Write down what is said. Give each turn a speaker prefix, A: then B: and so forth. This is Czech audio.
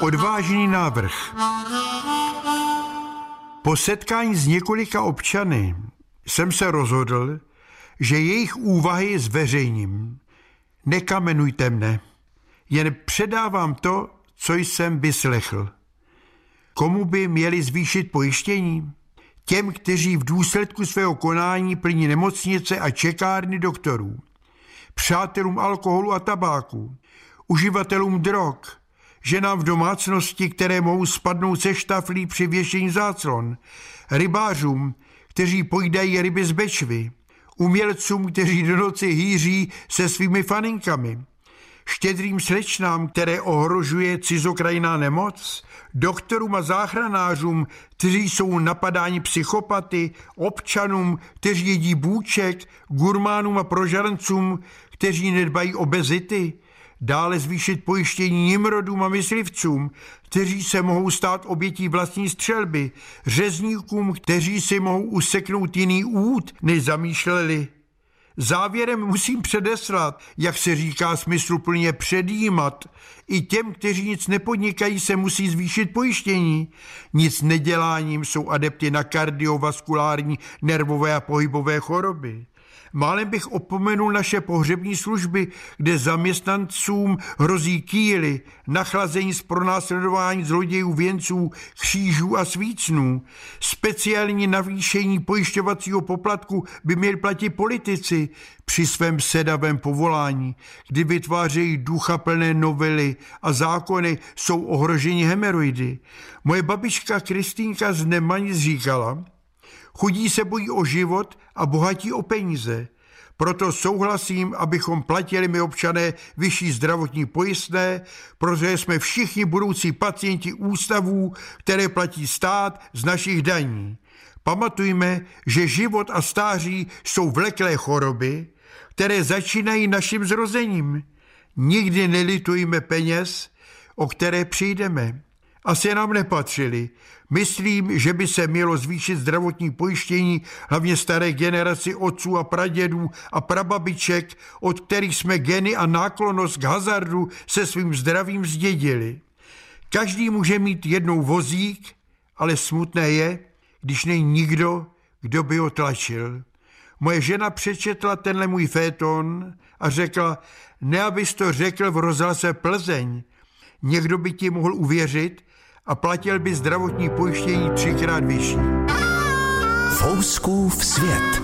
A: Odvážný návrh. Po setkání s několika občany jsem se rozhodl, že jejich úvahy zveřejním. Nekamenujte mne, jen předávám to, co jsem vyslechl. Komu by měli zvýšit pojištění? Těm, kteří v důsledku svého konání plní nemocnice a čekárny doktorů, přátelům alkoholu a tabáku, uživatelům drog, ženám v domácnosti, které mohou spadnout se štaflí při věšení záclon, rybářům, kteří pojídají ryby z bečvy, umělcům, kteří do noci hýří se svými faninkami, štědrým slečnám, které ohrožuje cizokrajná nemoc, doktorům a záchranářům, kteří jsou napadáni psychopaty, občanům, kteří jedí bůček, gurmánům a prožarancům, kteří nedbají obezity, dále zvýšit pojištění nimrodům a myslivcům, kteří se mohou stát obětí vlastní střelby, řezníkům, kteří si mohou useknout jiný út, než zamýšleli. Závěrem musím předeslat, jak se říká smysluplně předjímat. I těm, kteří nic nepodnikají, se musí zvýšit pojištění. Nic neděláním jsou adepty na kardiovaskulární, nervové a pohybové choroby. Málem bych opomenul naše pohřební služby, kde zaměstnancům hrozí kýly, nachlazení z pronásledování zlodějů věnců, křížů a svícnů. Speciální navýšení pojišťovacího poplatku by měli platit politici při svém sedavém povolání, kdy vytvářejí duchaplné novely a zákony jsou ohroženi hemeroidy. Moje babička Kristýnka z Nemanic říkala, Chudí se bojí o život a bohatí o peníze. Proto souhlasím, abychom platili my občané vyšší zdravotní pojistné, protože jsme všichni budoucí pacienti ústavů, které platí stát z našich daní. Pamatujme, že život a stáří jsou vleklé choroby, které začínají naším zrozením. Nikdy nelitujme peněz, o které přijdeme asi nám nepatřili. Myslím, že by se mělo zvýšit zdravotní pojištění hlavně staré generaci otců a pradědů a prababiček, od kterých jsme geny a náklonost k hazardu se svým zdravím zdědili. Každý může mít jednou vozík, ale smutné je, když není nikdo, kdo by ho tlačil. Moje žena přečetla tenhle můj féton a řekla, ne abys to řekl v rozhlase Plzeň, někdo by ti mohl uvěřit, a platil by zdravotní pojištění třikrát vyšší.
B: Fouskův svět.